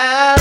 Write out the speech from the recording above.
Uh,